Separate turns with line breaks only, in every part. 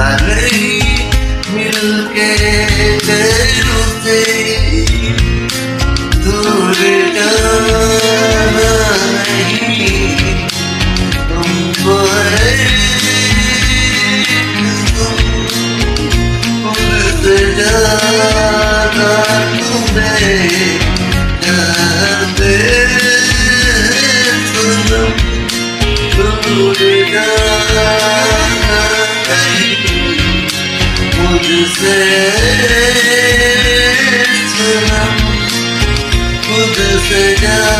सारे मिल के तेरू से दूर जाना नहीं तुम पर जाना तुम्हें जानते सुनो दूर जाना Kudüs'e selam Kudüs'e gel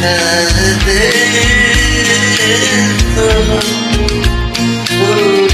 Nadendo por